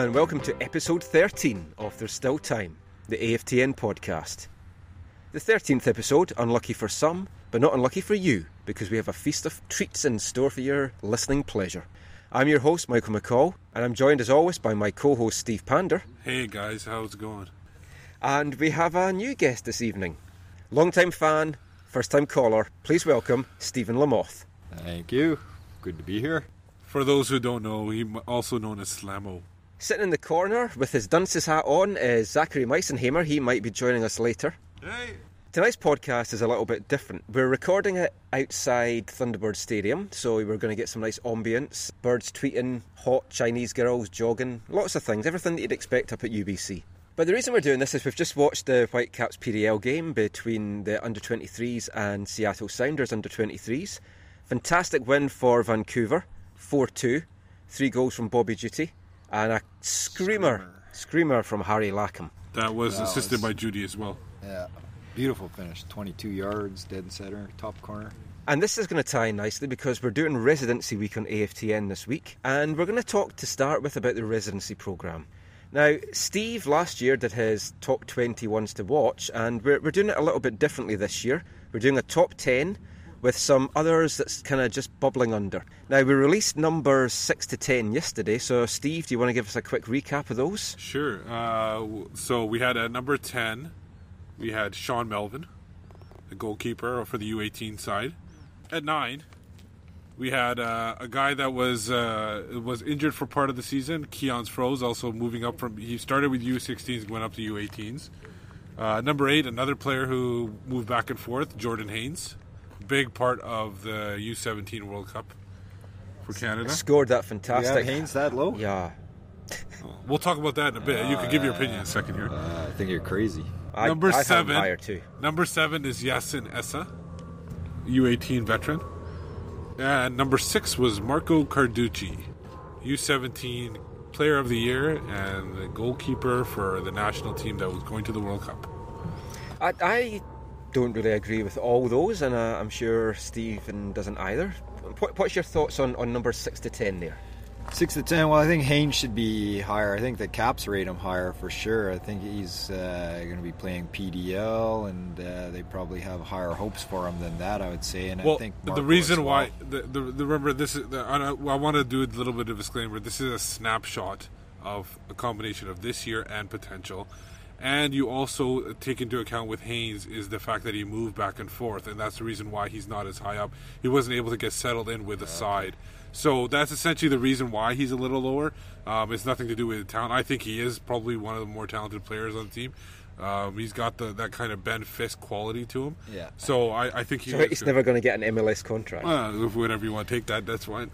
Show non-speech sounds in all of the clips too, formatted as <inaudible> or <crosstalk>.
Hello, and welcome to episode 13 of There's Still Time, the AFTN podcast. The 13th episode, unlucky for some, but not unlucky for you, because we have a feast of treats in store for your listening pleasure. I'm your host, Michael McColl, and I'm joined as always by my co host, Steve Pander. Hey guys, how's it going? And we have a new guest this evening. Long-time fan, first time caller, please welcome Stephen Lamoth. Thank you. Good to be here. For those who don't know, he also known as Slamo. Sitting in the corner with his dunce's hat on is Zachary Meisenhamer. He might be joining us later. Hey. Tonight's podcast is a little bit different. We're recording it outside Thunderbird Stadium, so we're going to get some nice ambience. Birds tweeting, hot Chinese girls jogging, lots of things, everything that you'd expect up at UBC. But the reason we're doing this is we've just watched the Whitecaps PDL game between the under 23s and Seattle Sounders under 23s. Fantastic win for Vancouver, 4 2. Three goals from Bobby Jhutty, and a screamer, screamer, screamer from Harry Lackham. That was that assisted was, by Jhutty as well. Yeah, beautiful finish. 22 yards, dead center, top corner. And this is going to tie in nicely because we're doing residency week on AFTN this week, and we're going to talk to start with about the residency programme. Now, Steve last year did his top 20 ones to watch, and we're, we're doing it a little bit differently this year. We're doing a top 10 with some others that's kind of just bubbling under. Now, we released numbers 6 to 10 yesterday, so Steve, do you want to give us a quick recap of those? Sure. Uh, so we had at number 10, we had Sean Melvin, the goalkeeper for the U18 side. At 9, we had uh, a guy that was uh, was injured for part of the season, Kianz Froese, also moving up from. He started with U16s and went up to U18s. Uh, number eight, another player who moved back and forth, Jordan Haynes, big part of the U17 World Cup for Canada. Scored that fantastic. Yeah, Haynes that low? Yeah. <laughs> we'll talk about that in a bit. you can give your opinion in a second here. Uh, I think you're crazy. I, number I seven. Higher too. Number seven is Yasin Essa, U18 veteran. And number six was Marco Carducci, U17 Player of the Year and the goalkeeper for the national team that was going to the World Cup. I, I don't really agree with all those, and uh, I'm sure Stephen doesn't either. What, what's your thoughts on, on number six to ten there? Six to ten. Well, I think Haynes should be higher. I think the Caps rate him higher for sure. I think he's uh, going to be playing PDL, and uh, they probably have higher hopes for him than that. I would say. And well, I think Marco the reason well. why the, the, the, remember this is the, I, I want to do a little bit of a disclaimer. This is a snapshot of a combination of this year and potential. And you also take into account with Haynes is the fact that he moved back and forth, and that's the reason why he's not as high up. He wasn't able to get settled in with the side. So that's essentially the reason why he's a little lower. Um, it's nothing to do with talent. I think he is probably one of the more talented players on the team. Um, he's got the that kind of Ben Fisk quality to him. Yeah. So I, I think he so he's never going to get an MLS contract. Uh, whatever you want to take that, that's fine.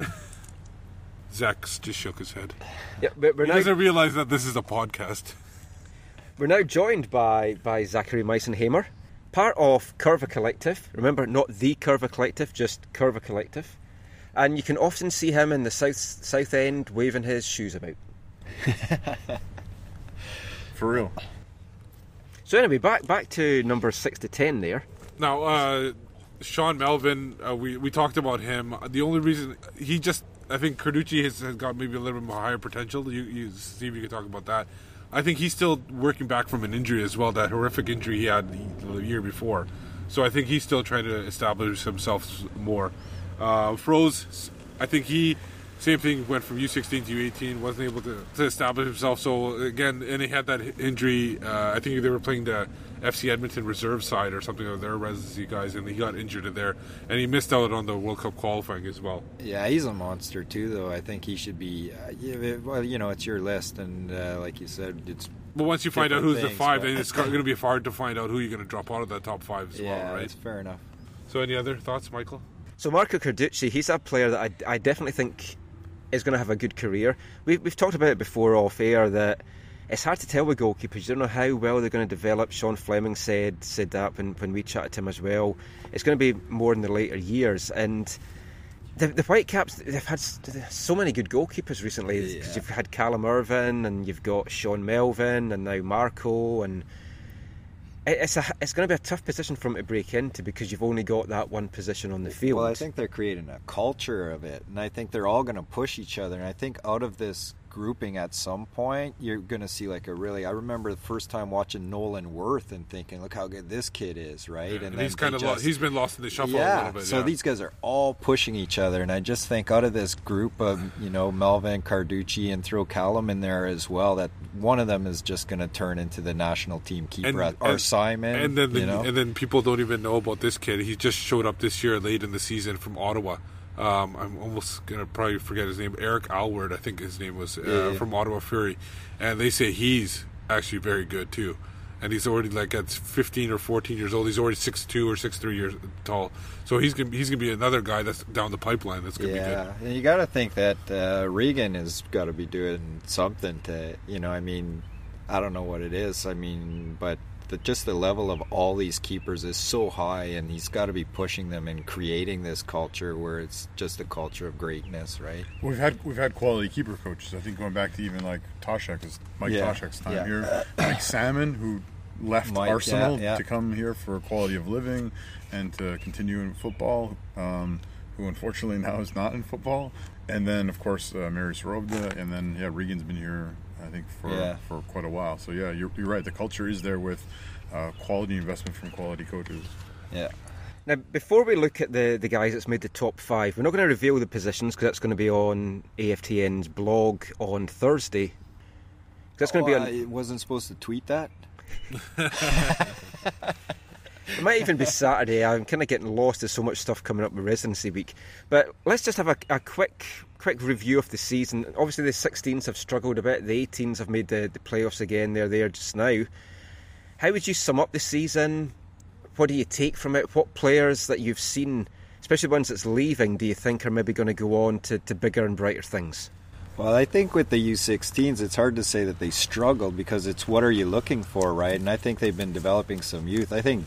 <laughs> Zach just shook his head. Yeah, but we're he now, doesn't realize that this is a podcast. We're now joined by by Zachary Meisenhamer, part of Curva Collective. Remember, not the Curva Collective, just Curva Collective and you can often see him in the south south end waving his shoes about. <laughs> For real. So anyway, back back to number six to ten there. Now, uh, Sean Melvin, uh, we we talked about him. The only reason he just, I think Carducci has, has got maybe a little bit more higher potential. You, you see if you can talk about that. I think he's still working back from an injury as well, that horrific injury he had the, the year before. So I think he's still trying to establish himself more. Uh, Froese, I think he same thing went from U16 to U18, wasn't able to, to establish himself. So again, and he had that injury. Uh, I think they were playing the FC Edmonton reserve side or something of their residency guys, and he got injured in there, and he missed out on the World Cup qualifying as well. Yeah, he's a monster too, though. I think he should be. Uh, well, you know, it's your list, and uh, like you said, it's. But once you find out who's things, the five, then it's going to be hard to find out who you're going to drop out of that top five as yeah, well, right? that's fair enough. So, any other thoughts, Michael? So Marco Carducci, he's a player that I, I definitely think is going to have a good career. We've, we've talked about it before off air that it's hard to tell with goalkeepers. You don't know how well they're going to develop. Sean Fleming said said that when, when we chatted to him as well. It's going to be more in the later years. And the, the Whitecaps, they've had so many good goalkeepers recently because yeah. you've had Callum Irving and you've got Sean Melvin and now Marco and it's a it's going to be a tough position for him to break into because you've only got that one position on the field. Well, I think they're creating a culture of it, and I think they're all going to push each other. And I think out of this grouping at some point, you're going to see like a really. I remember the first time watching Nolan Wirth and thinking, "Look how good this kid is!" Right, Yeah, and, and he's kind of just- he's been lost in the shuffle a yeah. little bit. So yeah. these guys are all pushing each other, and I just think out of this group of you know Melvin Carducci and throw Callum in there as well, that one of them is just going to turn into the national team keeper. at or Simon, and then the, you know? and then people don't even know about this kid. He just showed up this year late in the season from Ottawa. Um, I'm almost gonna probably forget his name. Eric Alward, I think his name was uh, Yeah, yeah. from Ottawa Fury, and they say he's actually very good too. And he's already like at 15 or 14 years old. He's already 6'2 or 6'3 years tall. So he's gonna he's gonna be another guy that's down the pipeline. That's gonna yeah, be good. and you got to think that uh, Regan has got to be doing something to, you know, I mean, I don't know what it is. I mean, but the, just the level of all these keepers is so high, and he's got to be pushing them and creating this culture where it's just a culture of greatness, right? We've had we've had quality keeper coaches. I think going back to even like Toshek, Mike Yeah, Toshek's time yeah. here, Mike Salmon, who left Mike, Arsenal yeah, to come here for quality of living and to continue in football. Um, who unfortunately now is not in football, and then of course uh, Marius Røvde, and then yeah, Regan's been here I think for Yeah. for quite a while. So yeah, you're, you're right. The culture is there with uh, quality investment from quality coaches. Yeah. Now, before we look at the, the guys that's made the top five, we're not going to reveal the positions because that's going to be on AFTN's blog on Thursday. That's going to Oh, be on. I wasn't supposed to tweet that. <laughs> It might even be Saturday. I'm kind of getting lost. There's so much stuff coming up with residency week. But let's just have a, a quick quick review of the season. Obviously, the 16s have struggled a bit. The 18s have made the, the playoffs again. They're there just now. How would you sum up the season? What do you take from it? What players that you've seen, especially ones that's leaving, do you think are maybe going to go on to, to bigger and brighter things? Well, I think with the U16s, it's hard to say that they struggled because it's what are you looking for, right? And I think they've been developing some youth. I think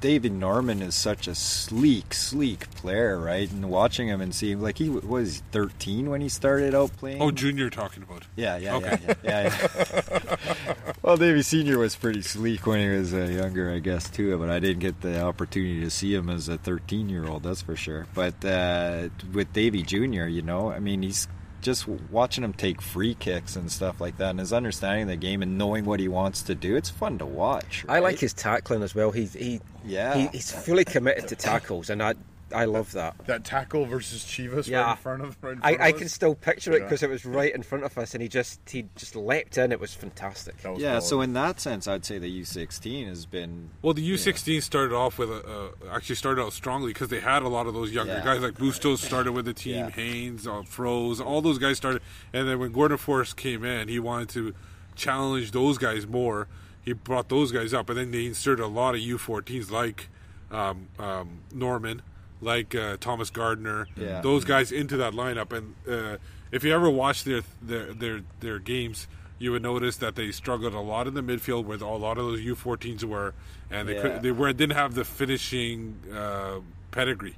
David Norman is such a sleek, sleek player, right? And watching him and seeing, like, he was 13 when he started out playing. Oh, Junior talking about. Yeah, yeah, Okay. yeah, yeah, yeah, yeah. <laughs> well, Davy Senior was pretty sleek when he was uh, younger, I guess, too. But I didn't get the opportunity to see him as a 13-year-old, that's for sure. But uh, with Davy Junior, you know, I mean, he's just watching him take free kicks and stuff like that, and his understanding of the game and knowing what he wants to do. It's fun to watch. I like his tackling as well. He's he, Yeah. he he's fully committed to tackles, and I I love that. That tackle versus Chivas right Yeah. in front of right in I, front I of us. can still picture it Yeah. because it was right in front of us, and he just he just leapt in. It was fantastic. Was Yeah, so in that sense, I'd say the U16 has been Well, the U16 started off with a, uh, actually started out strongly because they had a lot of those younger Yeah. guys like Bustos started with the team, Yeah. Haynes, uh, Froese, all those guys started, and then when Gordon Forrest came in, he wanted to challenge those guys more. He brought those guys up, and then they inserted a lot of U14s like um, um, Norman, like uh, Thomas Gardner, Yeah. those guys into that lineup. And uh, if you ever watch their, their their their games, you would notice that they struggled a lot in the midfield where a lot of those U14s were, and they Yeah. could, they were didn't have the finishing uh, pedigree.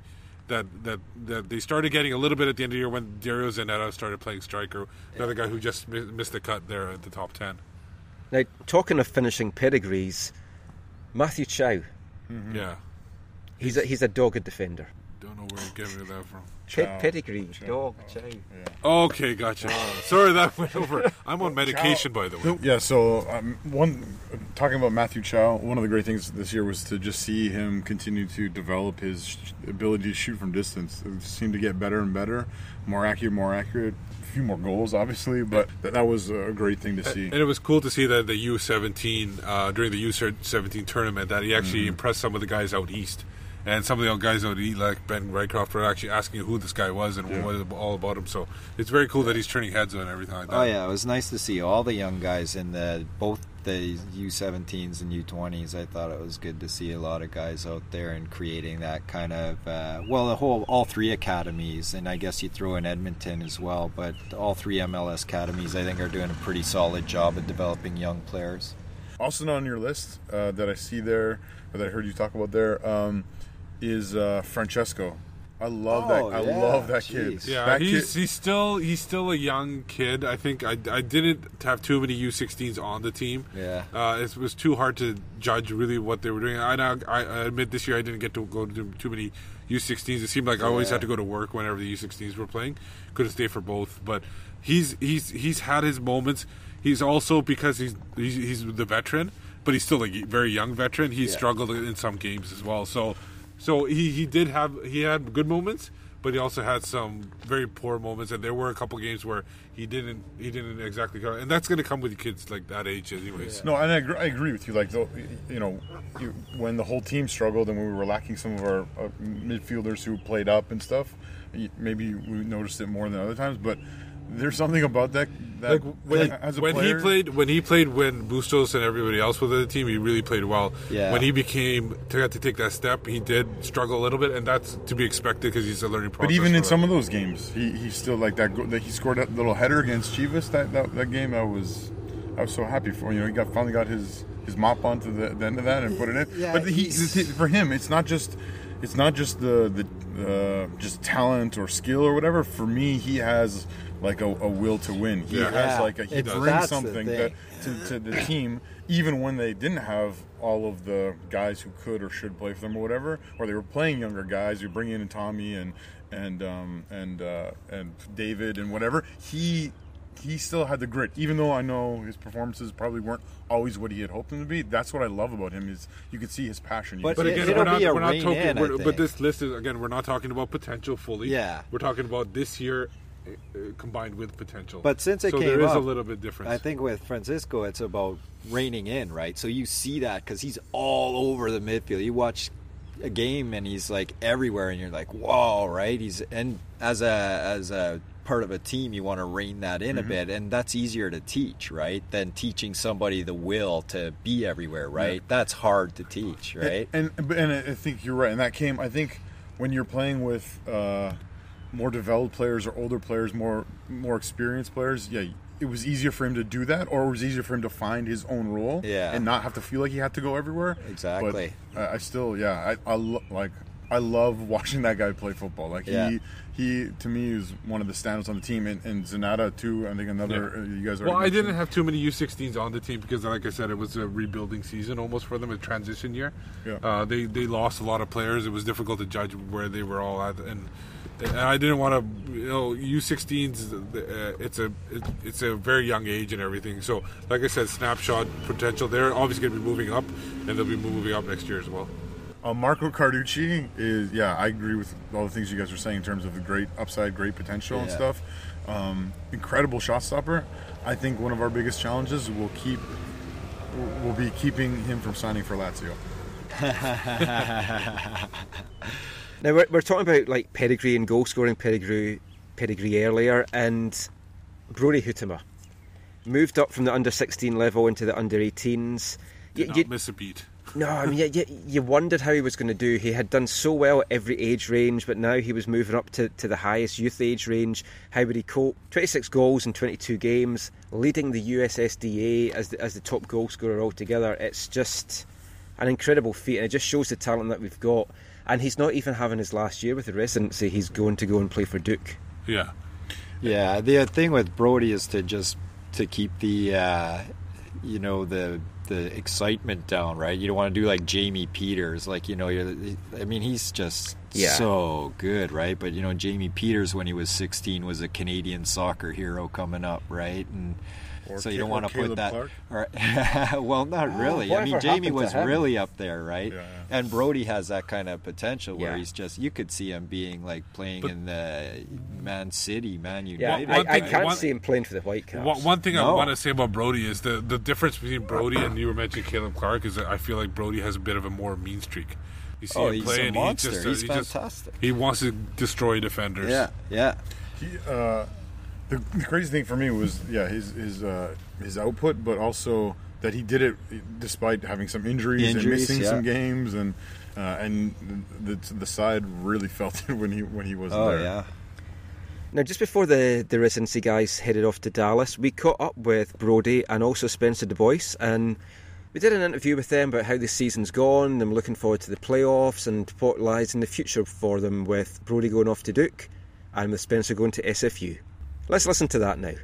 That, that that they started getting a little bit at the end of the year when Dario Zanatta started playing striker, another guy who just mi- missed the cut there at the top ten. Now, talking of finishing pedigrees, Matthew Chow, Yeah, he's a, he's a dogged defender. don't know where you're getting that from. Pe- Chow. pedigree, Chow. dog, Chow. Okay, gotcha. Sorry that went over. I'm on medication, by the way. Yeah, so um, one talking about Matthew Chow, one of the great things this year was to just see him continue to develop his sh- ability to shoot from distance. It seemed to get better and better, more accurate, more accurate. A few more goals, obviously, but that, that was a great thing to see. And it was cool to see that the U17 uh, during the U17 tournament that he actually impressed some of the guys out east, and some of the old guys out eat, like Ben Rycroft were actually asking who this guy was and Yeah. what it was all about him. So it's very cool that he's turning heads and everything like that. Oh yeah, it was nice to see all the young guys in the both the U17s and U20s. I thought it was good to see a lot of guys out there and creating that kind of uh, well, the whole all three academies, and I guess you throw in Edmonton as well. But all three MLS academies, I think, are doing a pretty solid job of developing young players. Also on your list uh, that I see there, or that I heard you talk about there, um, is uh, Francesco. I love Oh, that. I yeah, love that kid. Yeah, that he's kid, he's still he's still a young kid. I think I, I didn't have too many U16s on the team. Yeah. uh, it was too hard to judge really what they were doing. I I, I admit this year I didn't get to go to too many U16s. It seemed like I always Yeah. had to go to work whenever the U16s were playing. Couldn't stay for both, but he's he's he's had his moments. He's also because he's he's, he's the veteran, but he's still a very young veteran. He struggled in some games as well. So so he, he did have he had good moments, but he also had some very poor moments, and there were a couple games where he didn't he didn't exactly go, and that's going to come with kids like that age, anyways. No, and I agree, I agree with you. Like, the, you know, you, when the whole team struggled and we were lacking some of our uh, midfielders who played up and stuff, maybe we noticed it more than other times. But there's something about that. that Like when, as a when player, he played when he played when Bustos and everybody else was on the team, he really played well. Yeah. When he became to had to take that step, he did struggle a little bit, and that's to be expected because he's a learning process. But even in some of those games, he, he still like that. go- That he scored that little header against Chivas. That, that that game, I was I was so happy for. You know, he got finally got his his mop onto the, the end of that and put it in. Yeah, but he for him, it's not just it's not just the the uh, just talent or skill or whatever. For me, he has like a, a will to win. He Yeah. has like a, he it's- brings that's the something that, to, to the team, even when they didn't have all of the guys who could or should play for them or whatever, or they were playing younger guys. You bring in Tommy and and um, and uh, and David and whatever. He he still had the grit, even though I know his performances probably weren't always what he had hoped them to be. That's what I love about him is you can see his passion. But But it- again, it'll we're not, we're not talking. in, we're- but this list is again, we're not talking about potential fully. Yeah. we're talking about this year combined with potential. But since it so came there is a little bit difference. I think with Francisco, it's about reining in, right? So you see that because he's all over the midfield. You watch a game and he's like everywhere, and you're like, whoa, right? He's and as a as a part of a team, you want to rein that in Mm-hmm. a bit, and that's easier to teach, right? Than teaching somebody the will to be everywhere, right? That's hard to teach, right? And and, and I think you're right. And that came. I think when you're playing with uh, more developed players or older players, more more experienced players, yeah, it was easier for him to do that, or it was easier for him to find his own role, Yeah. and not have to feel like he had to go everywhere. Exactly. But I, I still, yeah, I, I lo- like. I love <laughs> watching that guy play football. Like Yeah. he, he to me is one of the standouts on the team, and, and Zanatta too. I think another. Yeah. Uh, you guys. Are Well, I didn't have too many U16s on the team because, like I said, it was a rebuilding season almost for them, a transition year. Yeah. Uh, they they lost a lot of players. It was difficult to judge where they were all at, and, and I didn't want to, you know, U16s. Uh, it's a it, it's a very young age and everything. So, like I said, snapshot potential. They're obviously going to be moving up, and they'll be moving up next year as well. Uh, Marco Carducci is, yeah, I agree with all the things you guys are saying in terms of the great upside, great potential and stuff. Um, incredible shot stopper. I think one of our biggest challenges will keep will be keeping him from signing for Lazio. <laughs> Now we're, we're talking about like pedigree and goal scoring pedigree, pedigree earlier, and Brody Huitema moved up from the under 16 level into the under 18s. Did You- not you- miss a beat. No, I mean, you, you, you wondered how he was going to do. He had done so well at every age range, but now he was moving up to, to the highest youth age range. How would he cope? 26 goals in 22 games, leading the USSDA as the, as the top goal scorer altogether. It's just an incredible feat, and it just shows the talent that we've got. And he's not even having his last year with the residency. He's going to go and play for Duke. Yeah. Yeah, the thing with Brody is to just to keep the uh, you know the the excitement down, right? You don't want to do like Jamie Peters, like you know, you're, I mean, he's just Yeah. so good, right? But you know, Jamie Peters when he was 16 was a Canadian soccer hero coming up, right? And Or so you don't want to put that. Clark? <laughs> Or, <laughs> well, not really. I mean, Jamie was really up there, right? Yeah, yeah. And Brody has that kind of potential where Yeah. he's just you could see him being like playing But- in the Man City, Man Yeah, United. One- one I, I can't one- see him playing for the Whitecaps. One, one thing I want to say about Brody is the the difference between Brody and you were mentioning Caleb Clark is that I feel like Brody has a bit of a more mean streak. You see Oh, him he's play a and monster. he just He's he Just, he wants to destroy defenders. Yeah, yeah. He, uh, the, the crazy thing for me was, yeah, his his uh, his output, but also that he did it despite having some injuries, Injuries, and missing yeah. some games, and uh, and the, the side really <laughs> felt it when he when he wasn't Oh there. yeah. Now, just before the, the residency guys headed off to Dallas, we caught up with Brody and also Spencer Du Bois, and We did an interview with them about how the season's gone, them looking forward to the playoffs, and what lies in the future for them with Brody going off to Duke and with Spencer going to SFU. Let's listen to that now.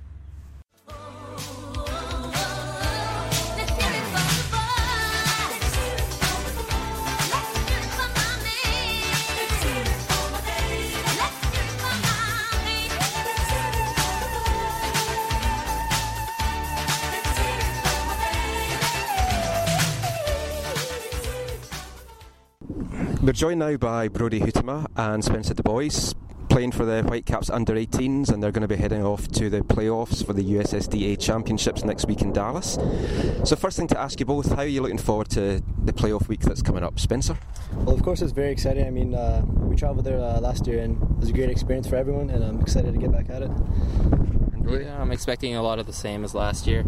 We're joined now by Brody Huitema and Spencer Du Bois, playing for the Whitecaps under 18s, and they're going to be heading off to the playoffs for the USSDA Championships next week in Dallas. So, first thing to ask you both, how are you looking forward to the playoff week that's coming up? Spencer? Well, of course, it's very exciting. I mean, uh, we traveled there uh, last year, and it was a great experience for everyone, and I'm excited to get back at it. Yeah, I'm expecting a lot of the same as last year.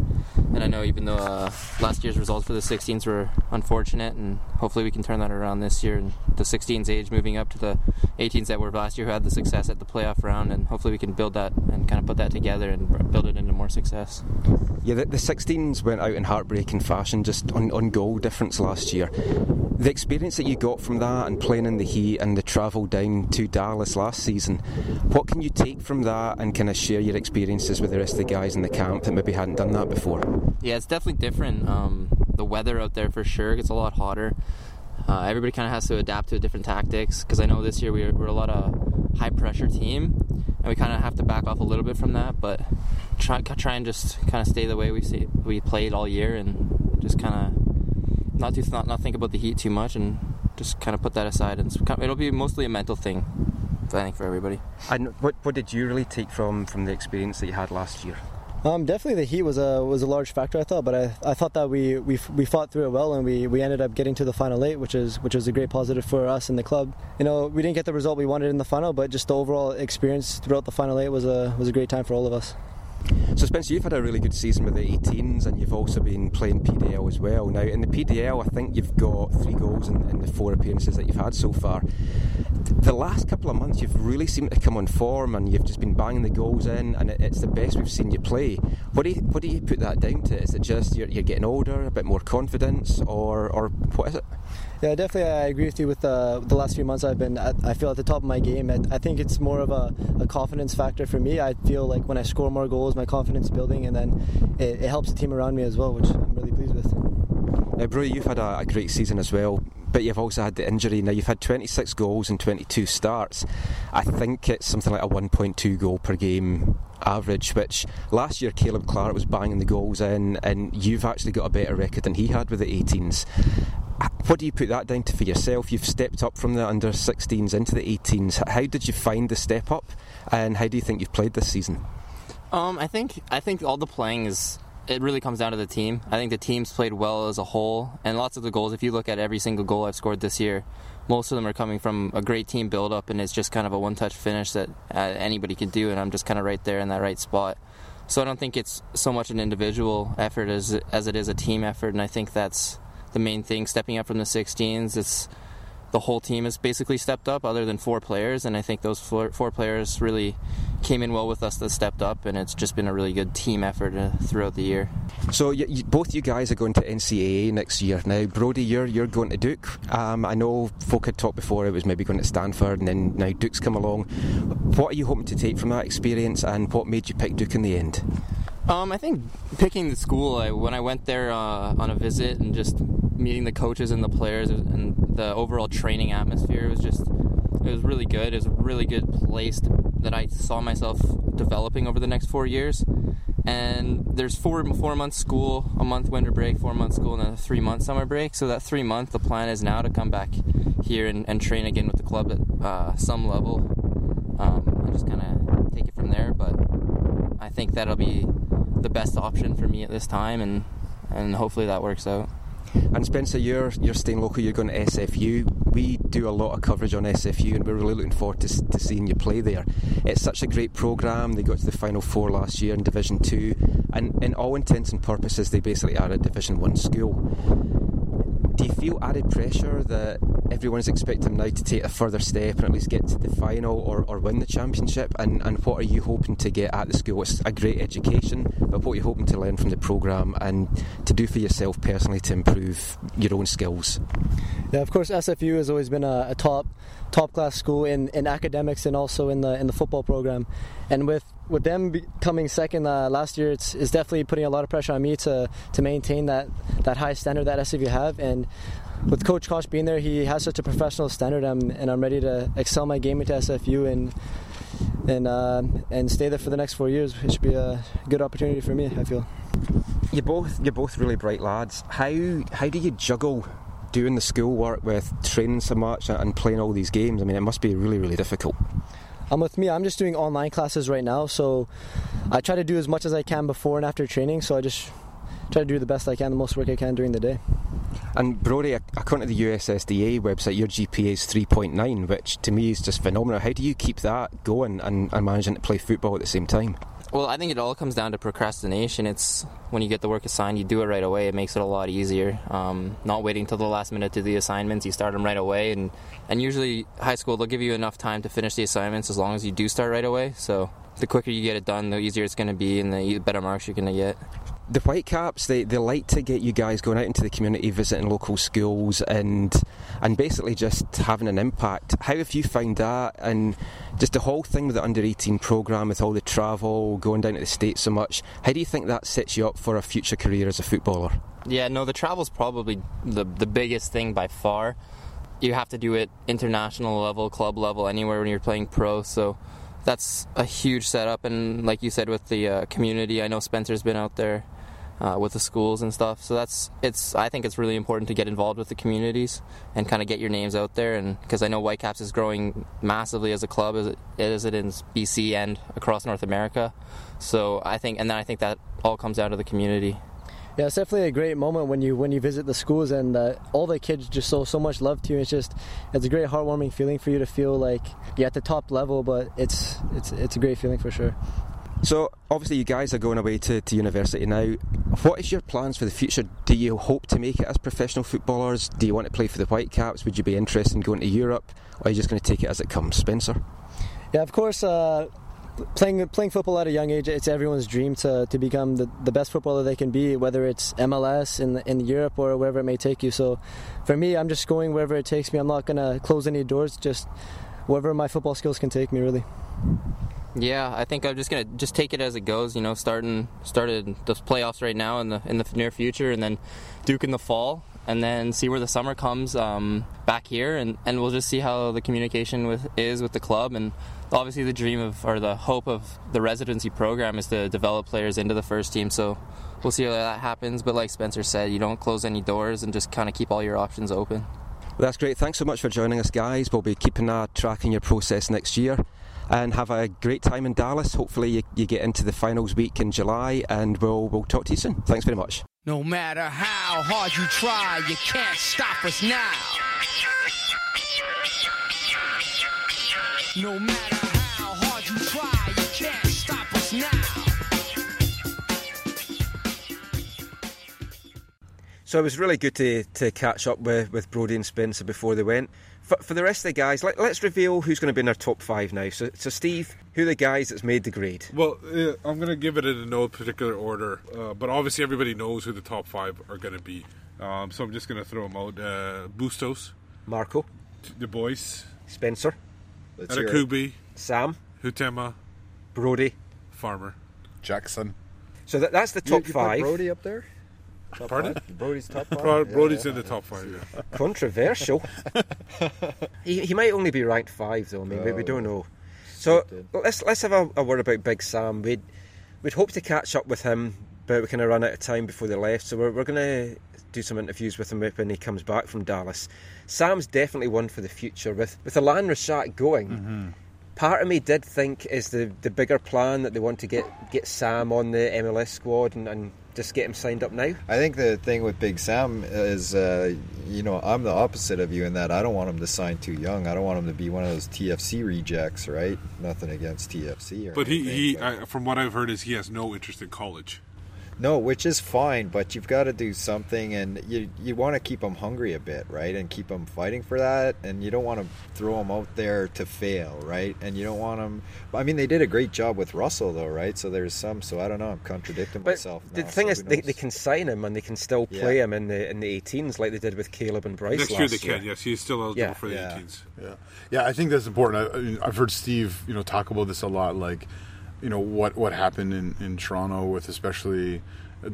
And I know even though uh, last year's results for the 16s were unfortunate, and hopefully we can turn that around this year. And the 16s age moving up to the 18s that were last year who had the success at the playoff round, and hopefully we can build that and kind of put that together and build it into more success. Yeah, the, the 16s went out in heartbreaking fashion, just on, on goal difference last year. The experience that you got from that and playing in the heat and the travel down to Dallas last season, what can you take from that and kind of share your experiences with the rest of the guys in the camp that maybe hadn't done that before? Yeah, it's definitely different. Um, the weather out there for sure gets a lot hotter. Uh, everybody kind of has to adapt to different tactics because I know this year we we're, a lot of high pressure team and we kind of have to back off a little bit from that, but try try and just kind of stay the way we see, we played all year and just kind of not do not not think about the heat too much and just kind of put that aside and it'll be mostly a mental thing. I think for everybody. And what what did you really take from from the experience that you had last year? Um, definitely, the heat was a was a large factor. I thought, but I, I thought that we, we we fought through it well, and we, we ended up getting to the final eight, which is which was a great positive for us and the club. You know, we didn't get the result we wanted in the final, but just the overall experience throughout the final eight was a was a great time for all of us. So, Spencer, you've had a really good season with the 18s and you've also been playing PDL as well. Now, in the PDL, I think you've got three goals in, in, the four appearances that you've had so far. The last couple of months, you've really seemed to come on form and you've just been banging the goals in, and it's the best we've seen you play. What do you, what do you put that down to? Is it just you're, you're getting older, a bit more confidence, or, or what is it? Yeah, definitely. I agree with you. With uh, the last few months, I've been. I feel at the top of my game. I, I think it's more of a, a, confidence factor for me. I feel like when I score more goals, my confidence building, and then it, it helps the team around me as well, which I'm really pleased with. Now, Bro, you've had a, a great season as well but you've also had the injury. Now you've had 26 goals and 22 starts. I think it's something like a 1.2 goal per game average, which last year Caleb Clark was banging the goals in, and you've actually got a better record than he had with the 18s. What do you put that down to for yourself? You've stepped up from the under 16s into the 18s. How did you find the step up, and how do you think you've played this season? Um, I think I think all the playing is it really comes down to the team. I think the team's played well as a whole, and lots of the goals. If you look at every single goal I've scored this year, most of them are coming from a great team build up, and it's just kind of a one-touch finish that uh, anybody can do, and I'm just kind of right there in that right spot. So I don't think it's so much an individual effort as as it is a team effort, and I think that's the main thing. Stepping up from the 16s, it's the whole team has basically stepped up, other than four players, and I think those four, four players really came in well with us that stepped up, and it's just been a really good team effort uh, throughout the year. So you, you, both you guys are going to NCAA next year. Now, Brody, you're you're going to Duke. Um, I know folk had talked before it was maybe going to Stanford, and then now Duke's come along. What are you hoping to take from that experience, and what made you pick Duke in the end? Um, I think picking the school, I, when I went there uh, on a visit and just meeting the coaches and the players and the overall training atmosphere was just it was really good. It was a really good place to, that I saw myself developing over the next four years. And there's four four months school, a month winter break, four months school, and then a three month summer break. So that three month, the plan is now to come back here and, and train again with the club at uh, some level, um, and just kind of take it from there. But I think that'll be the best option for me at this time, and and hopefully that works out. And Spencer, you're you're staying local. You're going to SFU. We do a lot of coverage on SFU, and we're really looking forward to, to seeing you play there. It's such a great program. They got to the final four last year in Division Two, and in all intents and purposes, they basically are a Division One school. Do you feel added pressure that everyone's expecting now to take a further step and at least get to the final or, or win the championship. And, and what are you hoping to get at the school? It's a great education, but what are you hoping to learn from the programme and to do for yourself personally to improve your own skills? Yeah, of course, SFU has always been a, a top top class school in, in academics and also in the in the football program. And with with them coming second uh, last year, it's, it's definitely putting a lot of pressure on me to to maintain that that high standard that SFU have. And with Coach Koch being there, he has such a professional standard, I'm, and I'm ready to excel my game into SFU and and uh, and stay there for the next four years. It should be a good opportunity for me. I feel. You both you're both really bright lads. How how do you juggle doing the school work with training so much and playing all these games? I mean, it must be really really difficult. Um, with me, I'm just doing online classes right now, so I try to do as much as I can before and after training. So I just try to do the best I can, the most work I can during the day. And Brody, according to the USSDA website, your GPA is 3.9, which to me is just phenomenal. How do you keep that going and, and managing to play football at the same time? Well, I think it all comes down to procrastination. It's when you get the work assigned, you do it right away. It makes it a lot easier. Um, not waiting till the last minute to do the assignments, you start them right away. And, and usually, high school, they'll give you enough time to finish the assignments as long as you do start right away. So the quicker you get it done, the easier it's going to be and the better marks you're going to get the Whitecaps they, they like to get you guys going out into the community, visiting local schools, and and basically just having an impact. How have you found that, and just the whole thing with the under eighteen program, with all the travel, going down to the states so much? How do you think that sets you up for a future career as a footballer? Yeah, no, the travel's probably the the biggest thing by far. You have to do it international level, club level, anywhere when you're playing pro. So that's a huge setup. And like you said, with the uh, community, I know Spencer's been out there uh, with the schools and stuff. So that's it's. I think it's really important to get involved with the communities and kind of get your names out there. And because I know Whitecaps is growing massively as a club, as it, it in BC and across North America. So I think, and then I think that all comes out of the community. Yeah, it's definitely a great moment when you when you visit the schools and uh, all the kids just show so much love to you. It's just it's a great heartwarming feeling for you to feel like you're at the top level, but it's it's it's a great feeling for sure. So obviously you guys are going away to, to university now. What is your plans for the future? Do you hope to make it as professional footballers? Do you want to play for the Whitecaps? Would you be interested in going to Europe? Or are you just going to take it as it comes? Spencer? Yeah, of course. Uh, playing playing football at a young age, it's everyone's dream to, to become the, the best footballer they can be, whether it's MLS in in Europe or wherever it may take you. So, for me, I'm just going wherever it takes me. I'm not going to close any doors. Just wherever my football skills can take me, really. Yeah, I think I'm just gonna just take it as it goes. You know, starting started the playoffs right now in the in the near future, and then Duke in the fall, and then see where the summer comes um, back here, and, and we'll just see how the communication with is with the club, and obviously the dream of or the hope of the residency program is to develop players into the first team. So we'll see how that happens. But like Spencer said, you don't close any doors and just kind of keep all your options open. Well, that's great. Thanks so much for joining us, guys. We'll be keeping a track your process next year and have a great time in Dallas. Hopefully, you, you get into the finals week in July, and we'll, we'll talk to you soon. Thanks very much. No matter how hard you try, you can't stop us now. No matter how hard you try, you can't stop us now. So it was really good to, to catch up with, with Brody and Spencer before they went for, for the rest of the guys, let, us reveal who's going to be in our top five now. So, so Steve, who are the guys that's made the grade? Well, uh, I'm going to give it in no particular order, uh, but obviously everybody knows who the top five are going to be. Um, so I'm just going to throw them out: uh, Bustos, Marco, Du Bois, Spencer, Adekugbe, Sam, Huitema, Brody, Farmer, Jackson. So that, that's the top you, you five. Brody up there. Top Pardon? Five? Brody's top five. Bro- Brody's yeah, in the top five. Yeah. Controversial. <laughs> he, he might only be ranked five though. I mean, oh, we, don't know. So let's let's have a, a, word about Big Sam. We'd we'd hope to catch up with him, but we kind of ran out of time before they left. So we're we're going to do some interviews with him when he comes back from Dallas. Sam's definitely one for the future. With with Alain Rochat going, mm-hmm. part of me did think is the the bigger plan that they want to get get Sam on the MLS squad and, and just get him signed up now? I think the thing with Big Sam is, uh, you know, I'm the opposite of you in that I don't want him to sign too young. I don't want him to be one of those TFC rejects, right? Nothing against TFC. but he, he but... I, from what I've heard, is he has no interest in college. No, which is fine, but you've got to do something, and you you want to keep them hungry a bit, right? And keep them fighting for that, and you don't want to throw them out there to fail, right? And you don't want them. I mean, they did a great job with Russell, though, right? So there's some. So I don't know. I'm contradicting But myself. the now, thing so is, they, they can sign him and they can still play Yeah. him in the in the 18s like they did with Caleb and Bryce Next last year they can. Yes, he's still eligible Yeah. for the Yeah. 18s. Yeah, yeah. I think that's important. I, I mean, I've heard Steve, you know, talk about this a lot. Like, you know, what what happened in, in Toronto with especially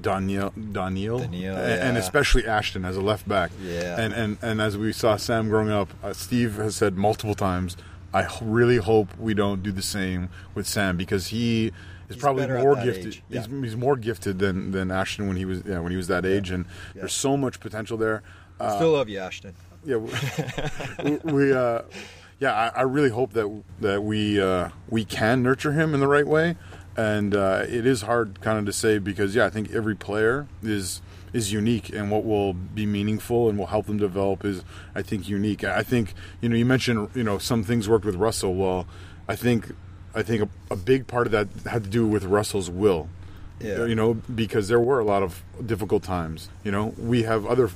Daniel, Daniel, Daniel, and, and especially Ashton as a left back. Yeah. And and and as we saw Sam growing up, uh, Steve has said multiple times, I really hope we don't do the same with Sam because he is He's probably more gifted. age. He's, he's more gifted than than Ashton when he was yeah when he was that age, and there's so much potential there. Uh, Still love you, Ashton. yeah, we, <laughs> we uh, yeah, I, I really hope that that we uh, we can nurture him in the right way, and uh, it is hard kind of to say because yeah, I think every player is is unique, and what will be meaningful and will help them develop is I think unique. I think you know you mentioned you know some things worked with Russell. Well, I think I think a, a big part of that had to do with Russell's will. Yeah. You know, because there were a lot of difficult times. You know, we have other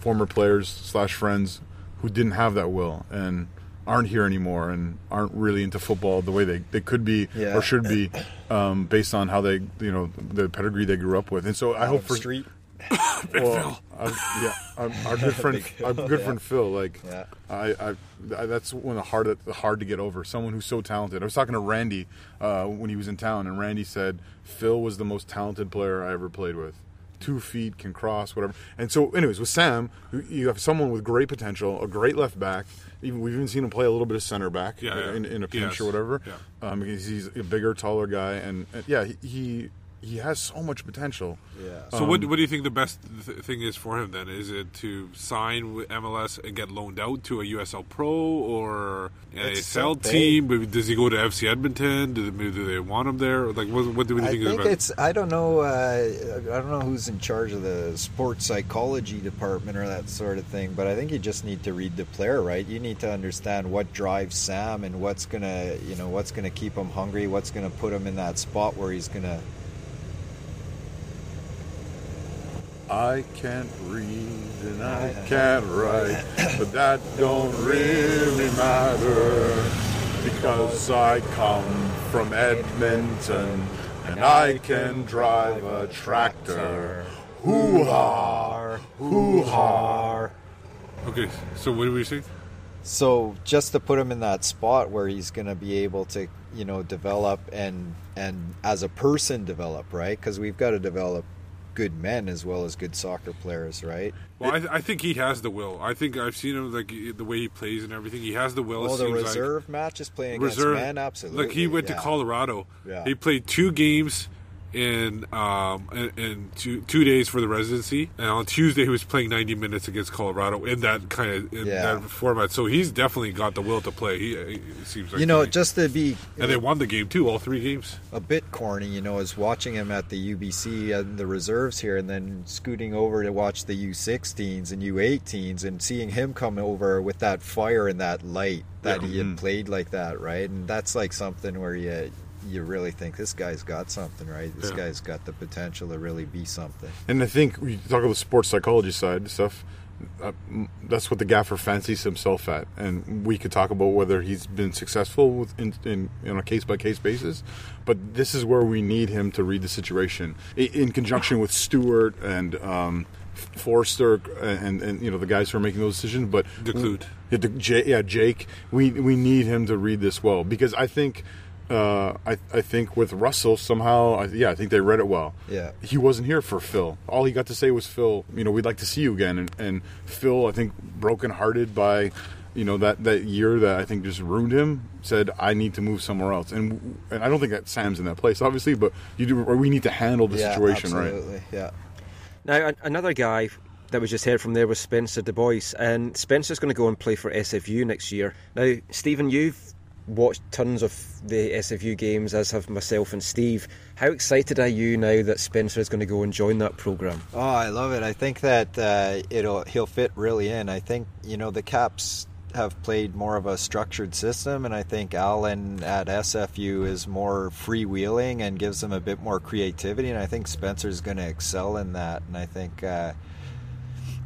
former players slash friends who didn't have that will and aren't here anymore and aren't really into football the way they, they could be Yeah. or should be um, based on how they you know the pedigree they grew up with and so I hope for Street. <laughs> well, uh, yeah, our, <laughs> our good friend, Phil, our good yeah. friend Phil. Like, Yeah. I, I, I, that's one of the hard, hard to get over. Someone who's so talented. I was talking to Randy uh, when he was in town, and Randy said Phil was the most talented player I ever played with. Two feet, can cross, whatever. And so, anyways, with Sam, you have someone with great potential, a great left back. Even we've even seen him play a little bit of center back Yeah, in, in a pinch Yes. or whatever. Yeah. Um, because he's a bigger, taller guy, and, and yeah, he, he he has so much potential. Yeah. So what, what do you think the best th- thing is for him then? Is it to sign with MLS and get loaned out to a USL Pro or an It's ASL team? Maybe Does he go to FC Edmonton? Do they, maybe do they want him there? Like, what, what do you I think, is think the it's. I don't know. Uh, I don't know who's in charge of the sports psychology department or that sort of thing. But I think you just need to read the player, right? You need to understand what drives Sam and what's gonna, you know, what's gonna keep him hungry. What's gonna put him in that spot where he's gonna. I can't read and I can't write, but that don't really matter because I come from Edmonton and I can drive a tractor. Hoo ha, hoo ha. Okay, so what do we say? So just to put him in that spot where he's going to be able to, you know, develop and and as a person develop, right? Because we've got to develop good men as well as good soccer players, right? Well, I, I think he has the will. I think I've seen him like the way he plays and everything. He has the will. It the reserve matches playing reserve. against men, absolutely. Like he went yeah. to Colorado. Yeah. He played two games in um in, in two two days for the residency, and on Tuesday he was playing ninety minutes against Colorado in that kind of in Yeah. that format. So he's definitely got the will to play. He, he seems like You know, me. just to be and they won the game too, all three games. a bit corny, you know, is watching him at the UBC and the reserves here, and then scooting over to watch the U16s and U18s, and seeing him come over with that fire and that light that Yeah. he had played like that, right? And that's like something where you you really think this guy's got something, right? This Yeah. guy's got the potential to really be something. And I think we talk about the sports psychology side stuff. Uh, that's what the gaffer fancies himself at, and we could talk about whether he's been successful with in, in on a case by case basis. But this is where we need him to read the situation in, in conjunction with Stewart and um, Forster and, and you know the guys who are making those decisions. But DeClute. yeah, yeah, Jake. We we need him to read this well because I think. Uh, I, I think with Russell somehow, I, yeah, I think they read it well Yeah. he wasn't here for Phil. All he got to say was Phil. You know, we'd like to see you again. And, and Phil, I think, brokenhearted by, you know, that, that year that I think just ruined him, said, "I need to move somewhere else." And and I don't think that Sam's in that place, obviously, but you do. Or we need to handle the yeah, situation right. absolutely. Yeah. Now, another guy that was just heard from there was Spencer Du Bois, and Spencer's going to go and play for SFU next year. Now, Stephen, you've watched tons of the SFU games, as have myself and Steve. How excited are you now that Spencer is going to go and join that program? Oh, I love it. I think that uh, it'll he'll fit really in. I think you know the Caps have played more of a structured system, and I think Allen at SFU is more freewheeling and gives them a bit more creativity. And I think Spencer's going to excel in that. And I think uh,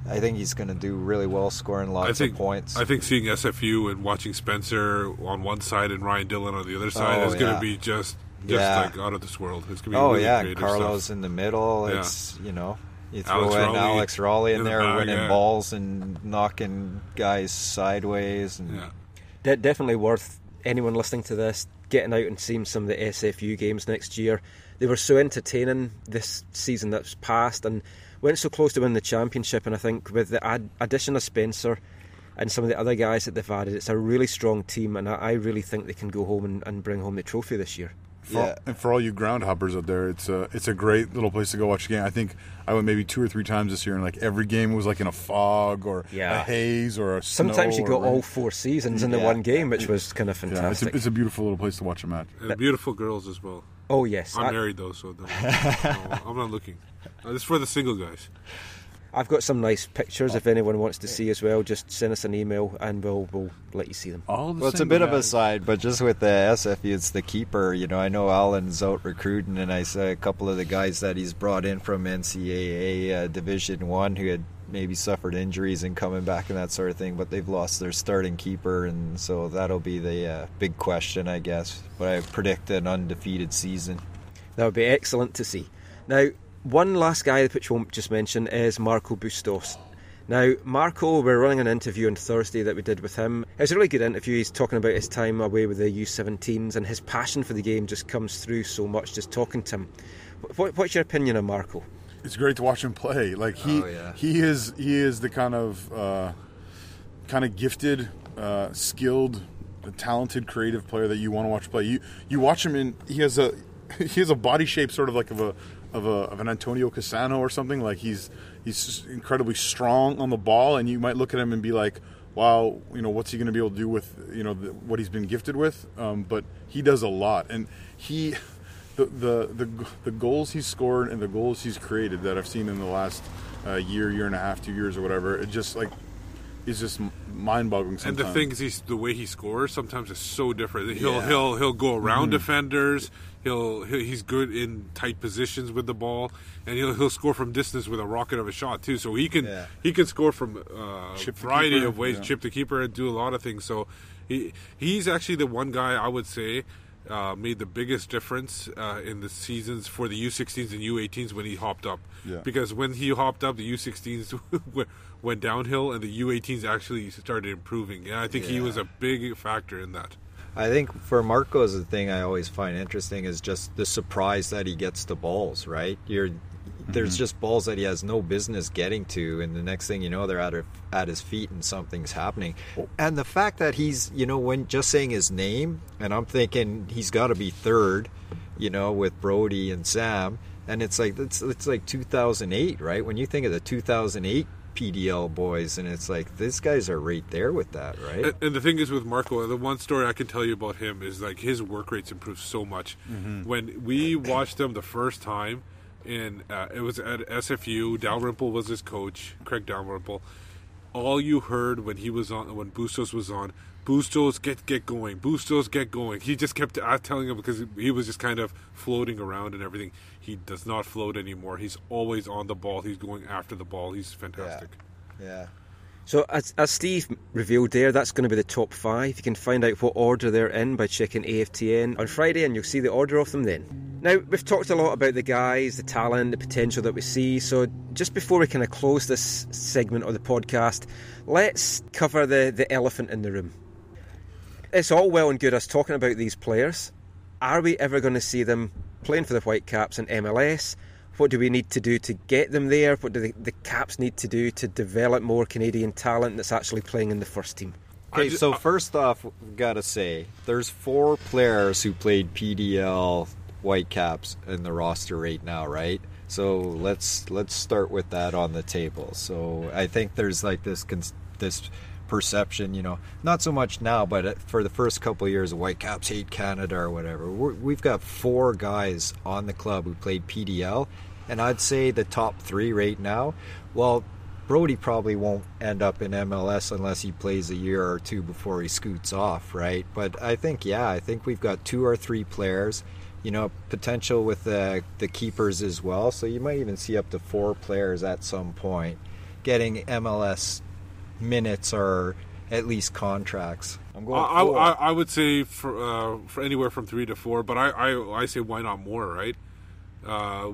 I think he's going to do really well, scoring lots I think of points. I think seeing SFU and watching Spencer on one side and Ryan Dillon on the other oh, side Oh, is going to yeah. be just just Yeah. like out of this world. It's going to be oh really yeah, Carlos stuff. in the middle. Yeah. It's you know. You throw Alex in Raleigh Alex Raleigh in in there, back, winning yeah. balls and knocking guys sideways. And Yeah. De- definitely worth anyone listening to this getting out and seeing some of the SFU games next year. They were so entertaining this season that's passed and went so close to winning the championship. And I think with the ad- addition of Spencer and some of the other guys that they've added, it's a really strong team. And I, I really think they can go home and, and bring home the trophy this year. For, Yeah. And for all you ground hoppers out there, it's a it's a great little place to go watch a game. I think I went maybe two or three times this year, and like every game was like in a fog or Yeah. a haze or a Sometimes you got all four seasons in the one game, which was kind of Yeah, it's fantastic. a, it's a beautiful little place to watch a match. And beautiful girls as well. oh yes, I'm I, married though, so no, <laughs> I'm not looking. Uh, this is for the single guys. I've got some nice pictures. If anyone wants to see as well, just send us an email and we'll we'll let you see them. All the Well, it's a single bit of a side, but just with the SFU, it's the keeper. You know, I know Alan's out recruiting, and I saw a couple of the guys that he's brought in from NCAA uh, Division One who had maybe suffered injuries and coming back and that sort of thing, but they've lost their starting keeper, and so that'll be the uh, big question, I guess. But I predict an undefeated season. That would be excellent to see. Now, one last guy which we'll just mention is Marco Bustos. Now, Marco, we're running an interview on Thursday that we did with him. It was a really good interview. He's talking about his time away with the U17s and his passion for the game just comes through so much just talking to him. What, what's your opinion on Marco? it's great to watch him play. Like he Oh, yeah. he is he is the kind of uh, kind of gifted, uh, skilled, talented, creative player that you want to watch play. You you watch him in he has a <laughs> he has a body shape sort of like of a of a of an Antonio Cassano or something. Like he's he's incredibly strong on the ball, and you might look at him and be like. Wow, you know what's he going to be able to do with you know the, what he's been gifted with? Um, but he does a lot, and he the, the the the goals he's scored and the goals he's created that I've seen in the last uh, year, year and a half, two years or whatever, it just like is just mind-boggling. And the thing is, he's, the way he scores sometimes is so different. He'll Yeah. he'll he'll go around Mm-hmm. defenders. He'll, he'll he's good in tight positions with the ball, and he'll he'll score from distance with a rocket of a shot too. So he can Yeah. he can score from uh, a Chip variety of ways, yeah. chip the keeper, and do a lot of things. So he he's actually the one guy I would say. Uh, made the biggest difference uh, in the seasons for the U16s and U18s when he hopped up. Yeah. Because when he hopped up, the U16s <laughs> went- went downhill and the U18s actually started improving. And I think he was a big factor in that. I think for Marcos, the thing I always find interesting is just the surprise that he gets the balls. Right, you're there's mm-hmm. just balls that he has no business getting to, and the next thing you know, they're at her, at his feet, and something's happening. Oh. And the fact that he's, you know, when just saying his name, and I'm thinking he's got to be third, you know, with Brody and Sam, and it's like it's it's like 2008, right? When you think of the 2008 PDL boys, and it's like these guys are right there with that, right? And, and the thing is with Marco, the one story I can tell you about him is like his work rates improved so much. Mm-hmm. When we watched him the first time, in uh, it was at SFU. Dalrymple was his coach, Craig Dalrymple. All you heard when he was on, when Bustos was on, Bustos get get going, Bustos get going. He just kept uh, telling him because he was just kind of floating around and everything. He does not float anymore. He's always on the ball. He's going after the ball. He's fantastic. yeah. So, as, as Steve revealed there, that's going to be the top five. You can find out what order they're in by checking AFTN on Friday, and you'll see the order of them then. Now, we've talked a lot about the guys, the talent, the potential that we see. So, just before we kind of close this segment of the podcast, let's cover the, the elephant in the room. It's all well and good us talking about these players. Are we ever going to see them playing for the Whitecaps in MLS? What do we need to do to get them there? What do the, the Caps need to do to develop more Canadian talent that's actually playing in the first team? I Okay, so first off, we've got to say there's four players who played PDL Whitecaps in the roster right now, right? So let's let's start with that on the table. So I think there's like this this perception, you know, not so much now, but uh, for the first couple of years, Whitecaps hate Canada or whatever. We're, we've got four guys on the club who played PDL, and I'd say the top three right now. Well, Brody probably won't end up in MLS unless he plays a year or two before he scoots off, right? But I think, yeah, I think we've got two or three players, you know, potential with the, the keepers as well. So you might even see up to four players at some point getting MLS minutes or at least contracts. I'm going I. I I would say for uh, for anywhere from three to four, but I, I, I say why not more, right? Uh,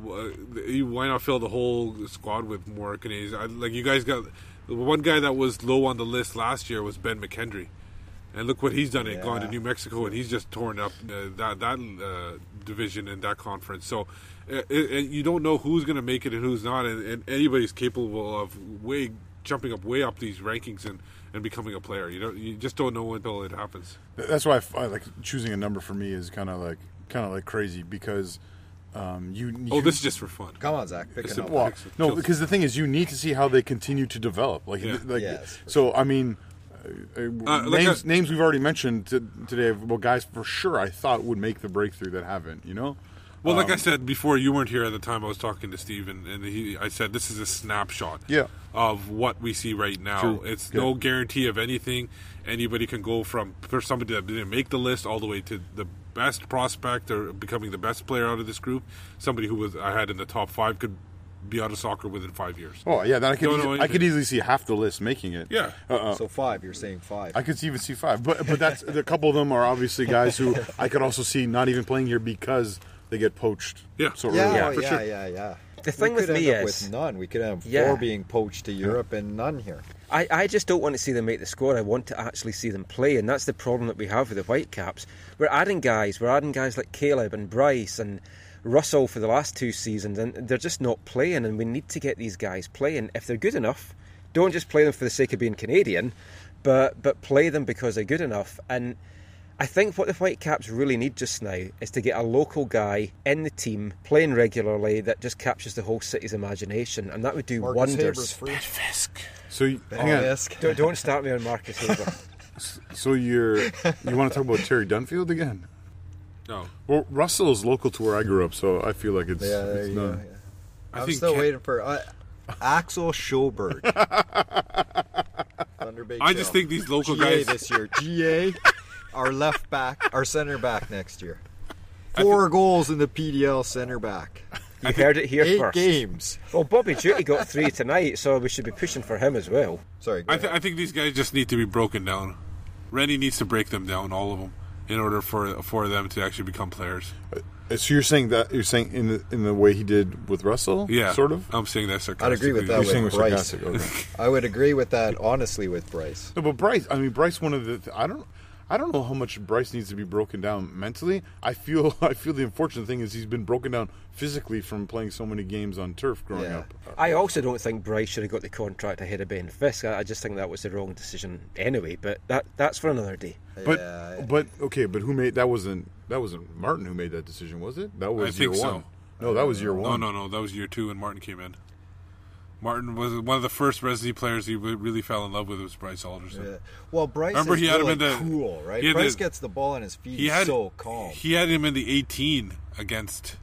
you- why not fill the whole squad with more Canadians? I, like you guys got the one guy that was low on the list last year was Ben McKendry, and look what he's done. It gone to New Mexico, and he's just torn up uh, that that uh, division and that conference. So uh, it, it, you don't know who's going to make it and who's not, and, and anybody's capable of way jumping up way up these rankings and, and becoming a player. You don't you just don't know until it happens. That's why I I, like choosing a number for me is kind of like kind of like crazy because um, you. Oh, this is just for fun. Come on, Zach, pick it a up. Well, no, because the thing is, you need to see how they continue to develop. Like, Yeah. like Yes, for so. I mean, uh, Uh, like names a- names we've already mentioned t- today. Well, guys, for sure, I thought would make the breakthrough that haven't. You know, Well, like Um, I said before, you weren't here at the time. I was talking to Steve, and, and he, I said this is a snapshot Yeah. of what we see right now. True. It's Yeah. no guarantee of anything. Anybody can go from for somebody that didn't make the list all the way to the best prospect or becoming the best player out of this group. Somebody who was I had in the top five could be out of soccer within five years. Oh yeah, then I could easy, I could easily see half the list making it. Yeah. Uh, So five, you're saying five. I could even see five, but but that's a couple of them are obviously guys who I could also see not even playing here because they get poached. Yeah. so yeah, early. yeah, for yeah, sure. yeah, yeah. The thing we with could me end up is- with none. We could have Yeah. four being poached to Europe and none here. I, I just don't want to see them make the squad. I want to actually see them play, and that's the problem that we have with the Whitecaps. We're adding guys. We're adding guys like Caleb and Bryce and Russell for the last two seasons, and they're just not playing. And we need to get these guys playing. If they're good enough, don't just play them for the sake of being Canadian, but but play them because they're good enough. And I think what the Whitecaps really need just now is to get a local guy in the team playing regularly that just captures the whole city's imagination, and that would do Marcus wonders. Haber's free. So you- hang on. Fisk. Don't, don't <laughs> start me on Marcus Haber. So you're you want to talk about Terry Dunfield again? No, Well, Russell is local to where I grew up, so I feel like it's, Yeah, there it's you go. yeah. I I'm think still Ken- waiting for uh, Axel Sjöberg. <laughs> Thunder Bay I just think these local GA guys. this year. GA, our left back, our center back next year. Four goals in the PDL center back. You heard it here Eight first. games. Well, Bobby Jhutty got three tonight, so we should be pushing for him as well. Sorry. I, th- I think these guys just need to be broken down. Rennie needs to break them down, all of them, in order for for them to actually become players. Uh, So you're saying that you're saying in the in the way he did with Russell? Yeah, sort of. I'm saying that I'd sarcastically. agree with that You're with Bryce. okay. I would agree with that honestly with Bryce. No, but Bryce. I mean, Bryce. One of the. I don't. I don't know how much Bryce needs to be broken down mentally. I feel. <laughs> I feel the unfortunate thing is he's been broken down physically from playing so many games on turf growing Yeah. up. I also don't think Bryce should have got the contract ahead of Ben Fisk. I I just think that was the wrong decision anyway. But that that's for another day. But Yeah, but okay, but who made that? Wasn't that wasn't Martin who made that decision? Was it? That was think year so. one. No, that was year one. No, no, no. That was year two, and Martin came in. Martin was one of the first Resi players he really fell in love with. Was Bryce Alderson. Yeah. Well, Bryce Remember is he had him really in the- cool, right? he Bryce the- gets the ball on his feet. He He's had so calm. He had him in the 18 against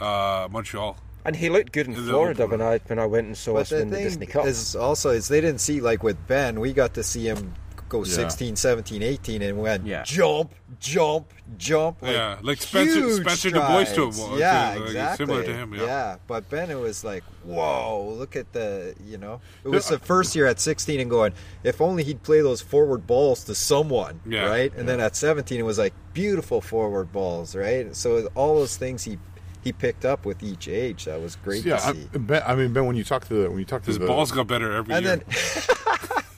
uh, Montreal. And he looked good in Is Florida when I when I went and saw But us the win the thing Disney Cup. is also is they didn't see like with Ben, we got to see him go Yeah. 16, 17, 18 and went Yeah. jump, jump, jump. Yeah, like Spencer- huge Spencer Du Bois to him, strides. Yeah, like, exactly. similar to him, yeah. but Ben it was like, whoa, look at the, you know. It was the first year at 16 and going, if only he'd play those forward balls to someone, Yeah. right? And then at 17 it was like beautiful forward balls, right? So all those things he he picked up with each age. That was great Yeah, to I, ben, I mean Ben. When you talk to the when you talk to His the balls got better every And year. then, <laughs>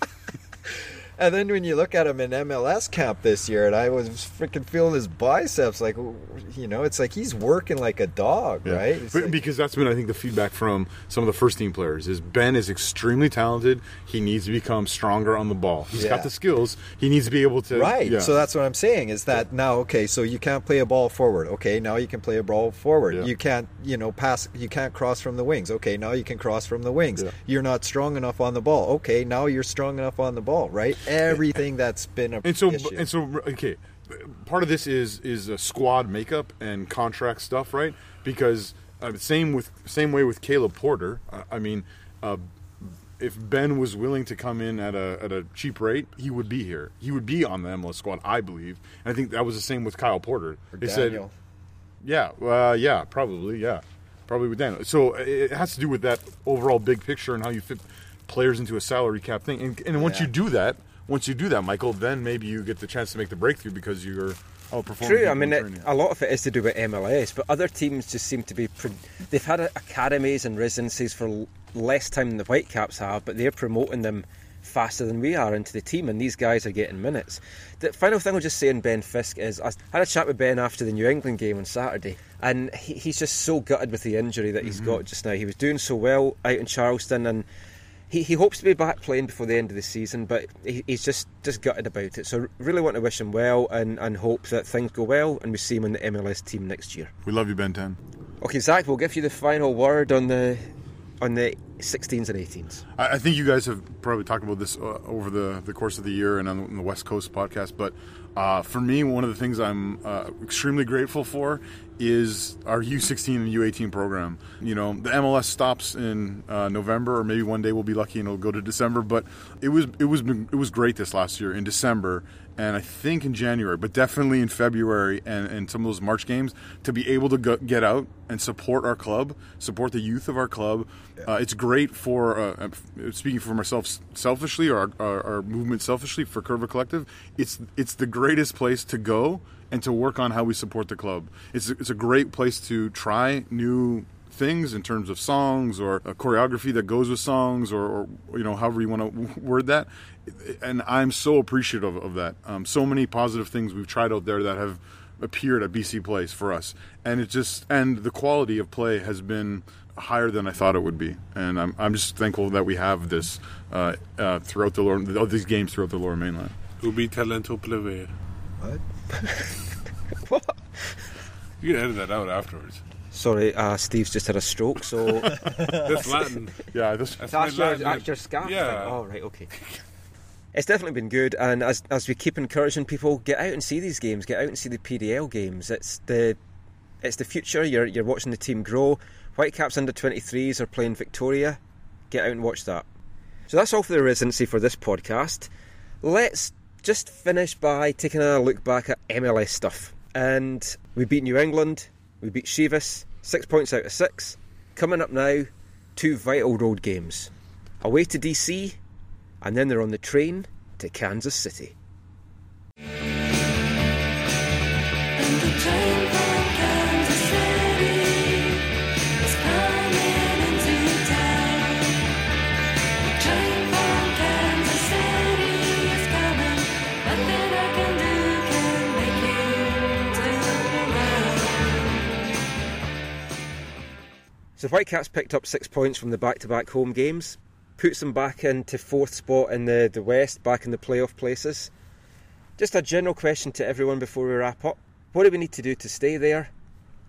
and then when you look at him in MLS camp this year, and I was freaking feeling his biceps, like you know, it's like he's working like a dog, Yeah. right? It's But- like- because that's been, I think, the feedback from some of the first team players is Ben is extremely talented. He needs to become stronger on the ball. He's Yeah. got the skills. He needs to be able to. Right. Yeah. So that's what I'm saying is that now, okay, so you can't play a ball forward. Okay, now you can play a ball forward. You can't, you know, pass. You can't cross from the wings. Okay, now you can cross from the wings. You're not strong enough on the ball. Okay, now you're strong enough on the ball. Right. Everything that's been a and so issue. and so okay part of this is is a squad makeup and contract stuff right because uh, same with same way with Caleb Porter uh, I mean uh, if Ben was willing to come in at a at a cheap rate, he would be here. He would be on the MLS squad, I believe. And I think that was the same with Kyle Porter. Or They Daniel. said, yeah, uh, yeah, probably, yeah, probably with Daniel. So it has to do with that overall big picture and how you fit players into a salary cap thing. And, and once Yeah. you do that, once you do that, Michael, then maybe you get the chance to make the breakthrough because you're outperforming. True. I mean, it, a lot of it is to do with MLS, but other teams just seem to be. They've had academies and residencies for less time than the Whitecaps have, but they're promoting them faster than we are into the team, and these guys are getting minutes. The final thing I'll just say on Ben Fisk is I had a chat with Ben after the New England game on Saturday, and he, he's just so gutted with the injury that he's mm-hmm. got just now. He was doing so well out in Charleston, and he, he hopes to be back playing before the end of the season, but he, he's just, just gutted about it. So really want to wish him well and, and hope that things go well and we see him on the MLS team next year. we love you, Ben 10. Okay, Zach, we'll give you the final word on the on the 16s and 18s. I, I think you guys have probably talked about this uh, over the, the course of the year and on the West Coast podcast. But uh, for me, one of the things I'm uh, extremely grateful for is our U16 and U18 program. You know, the MLS stops in uh, November, or maybe one day we'll be lucky and it'll go to December. But it was it was it was great this last year in December. And I think in January, but definitely in February and, and some of those March games, to be able to go, get out and support our club, support the youth of our club, uh, it's great for uh, speaking for myself selfishly or our, our, our movement selfishly for Curva Collective. It's it's the greatest place to go and to work on how we support the club. It's it's a great place to try new things in terms of songs or a choreography that goes with songs or, or you know however you want to <laughs> word that. And I'm so appreciative of that. Um, so many positive things we've tried out there that have appeared at BC Place for us, and it just and the quality of play has been higher than I thought it would be, and I'm I'm just thankful that we have this uh, uh, throughout the lower all these games throughout the Lower Mainland. Ubi talento plebe. What? <laughs> You can edit that out afterwards. Sorry, uh, Steve's just had a stroke, so <laughs> That's Latin. Yeah, this, That's that's your, Latin. that's your scarf. Yeah. thing? Oh, right, okay. It's definitely been good, and as as we keep encouraging people, get out and see these games. Get out and see the PDL games. It's the it's the future. You're you're watching the team grow. Whitecaps under 23s are playing Victoria. Get out and watch that. So that's all for the residency for this podcast. Let's just finish by taking a look back at MLS stuff. And we beat New England, we beat Chivas, six points out of six. Coming up now, two vital road games. Away to DC, and then they're on the train to Kansas City. So Whitecaps picked up six points from the back-to-back home games, puts them back into fourth spot in the, the West, back in the playoff places. Just a general question to everyone before we wrap up. What do we need to do to stay there?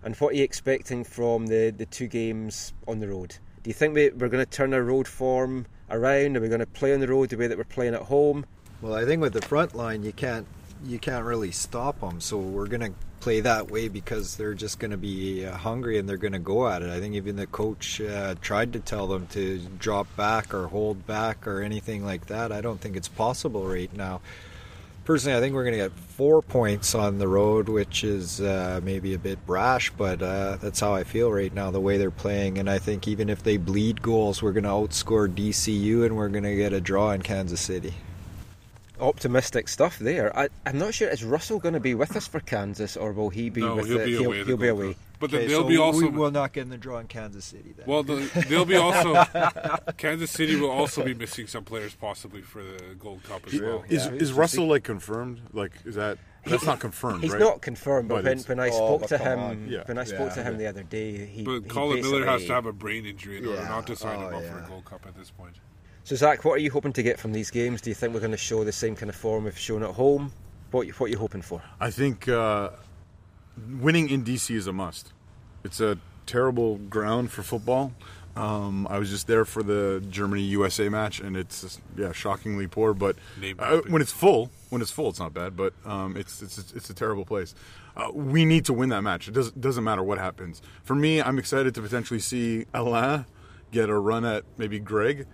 And what are you expecting from the, the two games on the road? Do you think we, we're going to turn our road form around? Are we going to play on the road the way that we're playing at home? Well, I think with the front line, you can't you can't really stop them. So we're gonna play that way because they're just gonna be uh, hungry and they're gonna go at it. I think even the coach uh, tried to tell them to drop back or hold back or anything like that. I don't think it's possible right now. Personally, I think we're going to get four points on the road, which is uh, maybe a bit brash, but uh, that's how I feel right now, the way they're playing. And I think even if they bleed goals, we're going to outscore DCU and we're going to get a draw in Kansas City. Optimistic stuff there. I, I'm not sure, is Russell going to be with us for Kansas or will he be no, with he'll the, be he'll, away. the he'll be away. Cup. But then Okay, they'll so be also we will not get in the draw in Kansas City then. well. The, they'll be also <laughs> Kansas City will also be missing some players possibly for the Gold Cup as well. is Yeah, is Russell like confirmed? Like is that that's not confirmed? He's right? not confirmed, but, But when, when I Oh, spoke but to him. Yeah. when I spoke to Yeah. him the other day, he. But he Colin Miller has to have a brain injury in order Yeah. not to sign him Oh, up for a oh, Gold Cup at this point. So Zach, what are you hoping to get from these games? Do you think we're going to show the same kind of form we've shown at home? What what are you hoping for? I think uh, winning in DC is a must. It's a terrible ground for football. Um, I was just there for the Germany USA match, and it's just, yeah shockingly poor. But uh, when it's full, when it's full, it's not bad. But um, it's, it's it's a terrible place. Uh, we need to win that match. It doesn't doesn't matter what happens. For me, I'm excited to potentially see Alain get a run at maybe Greg.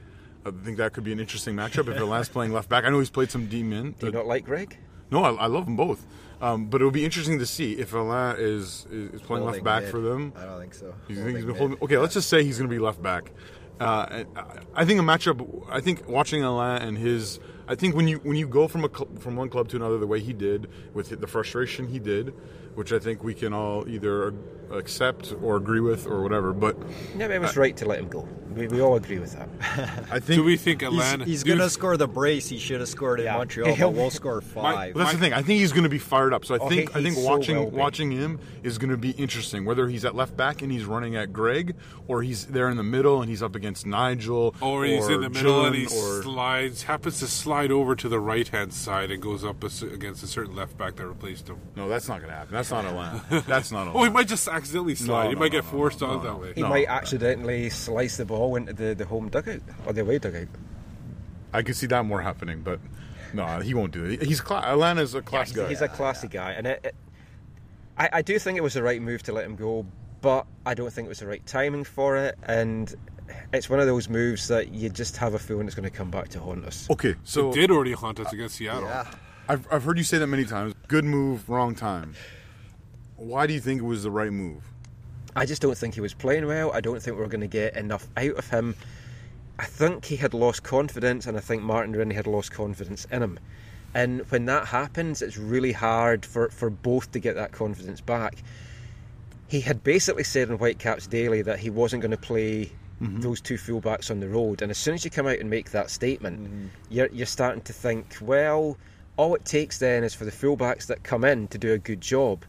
I think that could be an interesting matchup if Alain's <laughs> playing left back. I know he's played some D min. Do you not like Greg? No, I, I love them both. Um, but it would be interesting to see if Alain is is, is playing left back mid. for them. I don't think so. You think he's Holding going to hold? mid. Okay, let's just say he's going to be left back. Uh, I- I think a matchup. I think watching Alain and his. I think when you when you go from a cl- from one club to another, the way he did with the frustration he did, which I think we can all either accept or agree with or whatever. But Yeah, but it was right to let him go. We, we all agree with that. <laughs> I think Do we think He's, he's going to score the brace he should have scored in Yeah. Montreal, He'll- but we'll score <laughs> five. But that's the thing. I think he's going to be fired up. So I Oh, think I think he's so watching well-being. watching him is going to be interesting. Whether he's at left back and he's running at Greg, or he's there in the middle and he's up against Nigel, Or he's in the middle and he or slides, happens to slide over to the right hand side and goes up a against a certain left back that replaced him. no, that's not going to happen. That's not Alain. That's not Alain. <laughs> Oh, he might just accidentally slide. No, he no, might no, get no, forced no, on no. that way. He No. might accidentally slice the ball into the, the home dugout or the away dugout. I could see that more happening, but no, he won't do it. He's cla- Alain is a class he's, guy. he's a classy guy, and it, it, I, I do think it was the right move to let him go, but I don't think it was the right timing for it. And it's one of those moves that you just have a feeling it's going to come back to haunt us. okay, so It did already haunt us against Seattle. yeah. I've I've heard you say that many times. Good move, wrong time. Why do you think it was the right move? I just don't think he was playing well. I don't think we are going to get enough out of him. I think he had lost confidence, and I think Martin Rennie had lost confidence in him. And when that happens, it's really hard for, for both to get that confidence back. He had basically said in Whitecaps Daily that he wasn't going to play Mm-hmm. those two fullbacks on the road. And as soon as you come out and make that statement, mm-hmm. you're, you're starting to think, well, all it takes then is for the fullbacks that come in to do a good job.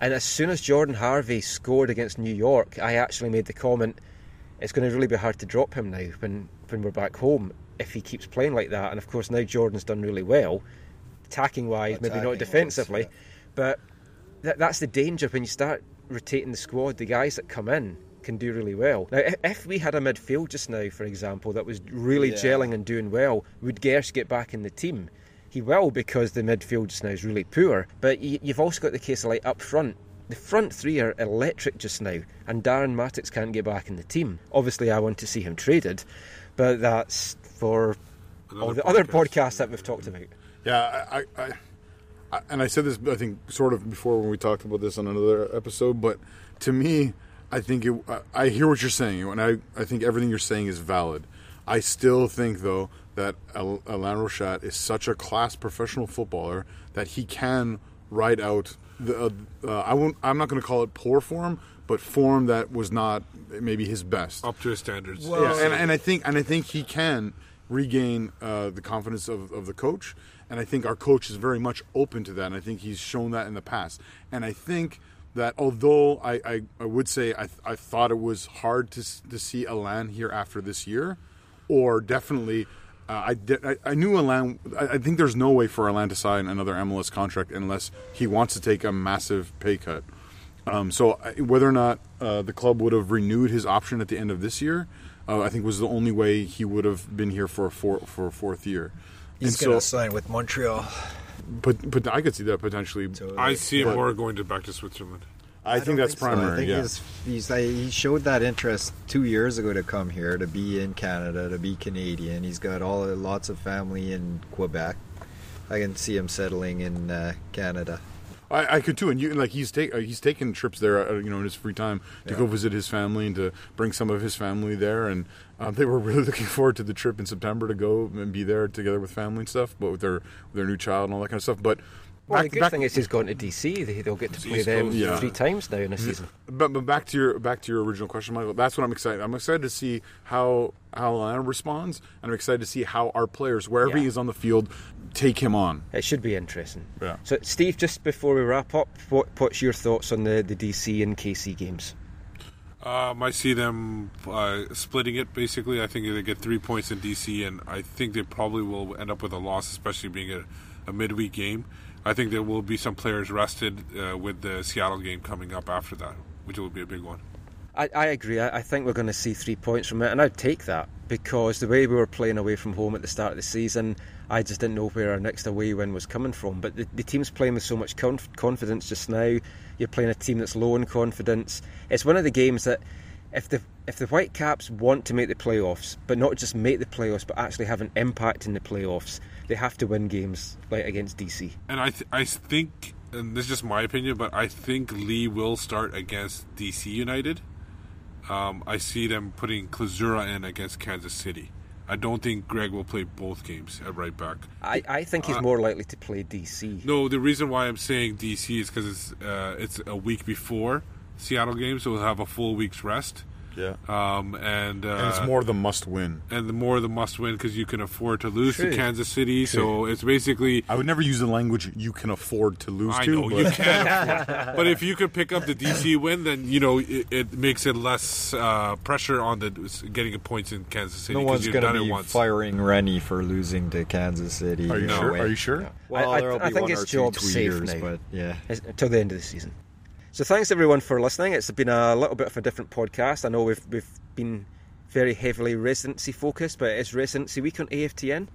And as soon as Jordan Harvey scored against New York, I actually made the comment, it's going to really be hard to drop him now when, when we're back home if he keeps playing like that. And of course, now Jordan's done really well, attacking wise, maybe not defensively. yeah. But that, that's the danger when you start rotating the squad. The guys that come in can do really well. Now, if, if we had a midfield just now, for example, that was really Yeah. gelling and doing well, would Gersh get back in the team? He will because the midfield just now is really poor. But y- you've also got the case of like up front. The front three are electric just now, and Darren Mattocks can't get back in the team. Obviously, I want to see him traded, but that's for all the other podcasts that we've talked about. Yeah, I, I, I, and I said this, I think, sort of before when we talked about this on another episode. But to me, I think it, I, I hear what you're saying, and I, I think everything you're saying is valid. I still think, though, that Al- Alain Rochat is such a class professional footballer that he can ride out the. Uh, uh, I won't. I'm not going to call it poor form, but form that was not maybe his best. Up to his standards. Yeah, and, and I think and I think he can regain uh, the confidence of, of the coach, and I think our coach is very much open to that, and I think he's shown that in the past, and I think that although I, I, I would say I, I thought it was hard to to see Alain here after this year, or definitely. Uh, I, I I knew Alain. I, I think there's no way for Alain to sign another MLS contract unless he wants to take a massive pay cut. Um, so I- whether or not uh, the club would have renewed his option at the end of this year, uh, I think was the only way he would have been here for a four, for a fourth year. He's going to so, sign with Montreal. But but I could see that potentially. I see him But- more going to back to Switzerland. I, think that's so. I primary. think yeah. he's, he's like, he showed that interest two years ago to come here, to be in Canada, to be Canadian. He's got all lots of family in Quebec. I can see him settling in uh, Canada. I, I could too, and you like he's take uh, he's taken trips there, uh, you know, in his free time to go visit his family and to bring some of his family there, and um, they were <laughs> really looking forward to the trip in September to go and be there together with family and stuff, but with their with their new child and all that kind of stuff. But Well, back- the good back- thing is he's gone to DC. They- They'll get to play them. Yeah. three times now in a season. But, but back to your back to your original question, Michael. That's what I'm excited. I'm excited to see how how Atlanta responds, and I'm excited to see how our players, wherever Yeah. he is on the field, take him on. It should be interesting. Yeah. So, Steve, just before we wrap up, what, what's your thoughts on the, the DC and KC games? Um, I see them uh, splitting it. Basically, I think they get three points in DC, and I think they probably will end up with a loss, especially being a, a midweek game. I think there will be some players rested uh, with the Seattle game coming up after that, which will be a big one. I, I agree. I, I think we're going to see three points from it, and I'd take that because the way we were playing away from home at the start of the season, I just didn't know where our next away win was coming from. But the, the team's playing with so much conf- confidence just now. You're playing a team that's low in confidence. It's one of the games that if the if the Whitecaps want to make the playoffs, but not just make the playoffs, but actually have an impact in the playoffs, they have to win games like against DC. And I, th- I think, and this is just my opinion, but I think Lee will start against DC United. Um, I see them putting Klazura in against Kansas City. I don't think Greg will play both games at right back. I, I think he's Uh, more likely to play DC. No, the reason why I'm saying DC is because it's uh, it's a week before Seattle game, so we'll have a full week's rest. Yeah. Um, and, uh, and it's more the must win. and the more the must win because you can afford to lose True. to Kansas City. So it's basically I would never use the language you can afford to lose I to. know but you can, afford, but if you could pick up the DC <laughs> win, then you know it, it makes it less uh, pressure on the getting points in Kansas City No one's going to be once. firing Rennie for losing to Kansas City. Are you No sure? way. Are you sure? Yeah. Well, I- I- there'll I think one his or safe but yeah. is- until the end of the season. So thanks everyone for listening. It's been a little bit of a different podcast. I know we've we've been very heavily residency focused, but it's residency week on AFTN.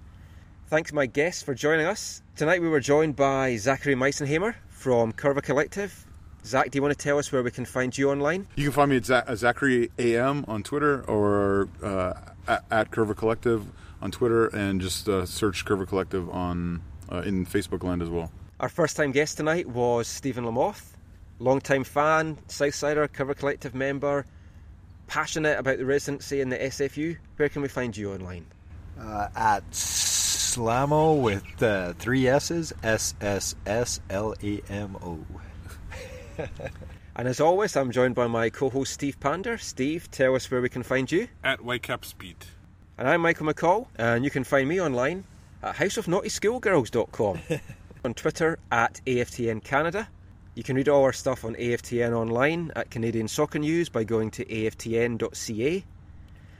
Thanks my guests for joining us tonight. We were joined by Zachary Meisenhamer from Curva Collective. Zach, do you want to tell us where we can find you online? You can find me at Za- uh, Zachary AM on Twitter or uh, at, at Curva Collective on Twitter, and just uh, search Curva Collective on uh, in Facebook land as well. Our first time guest tonight was Stephen Lamoth, long-time fan, Southsider, Curva Collective member, passionate about the residency and the SFU. Where can we find you online? Uh, at Slamo with uh, three S's, S S S L A M O. <laughs> And as always, I'm joined by my co-host Steve Pander. Steve, tell us where we can find you. at Whitecap Speed. And I'm Michael McColl, and you can find me online at houseofnaughtyschoolgirls.com, <laughs> on Twitter at AFTN Canada. You can read all our stuff on AFTN online at Canadian Soccer News by going to aftn.ca.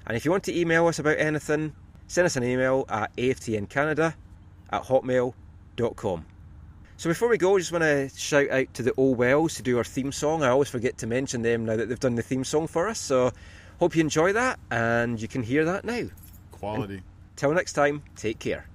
And if you want to email us about anything, send us an email at aftncanada at hotmail.com. So before we go, I just want to shout out to the Old Wells to do our theme song. I always forget to mention them now that they've done the theme song for us. So hope you enjoy that, and you can hear that now. Quality. Till next time, take care.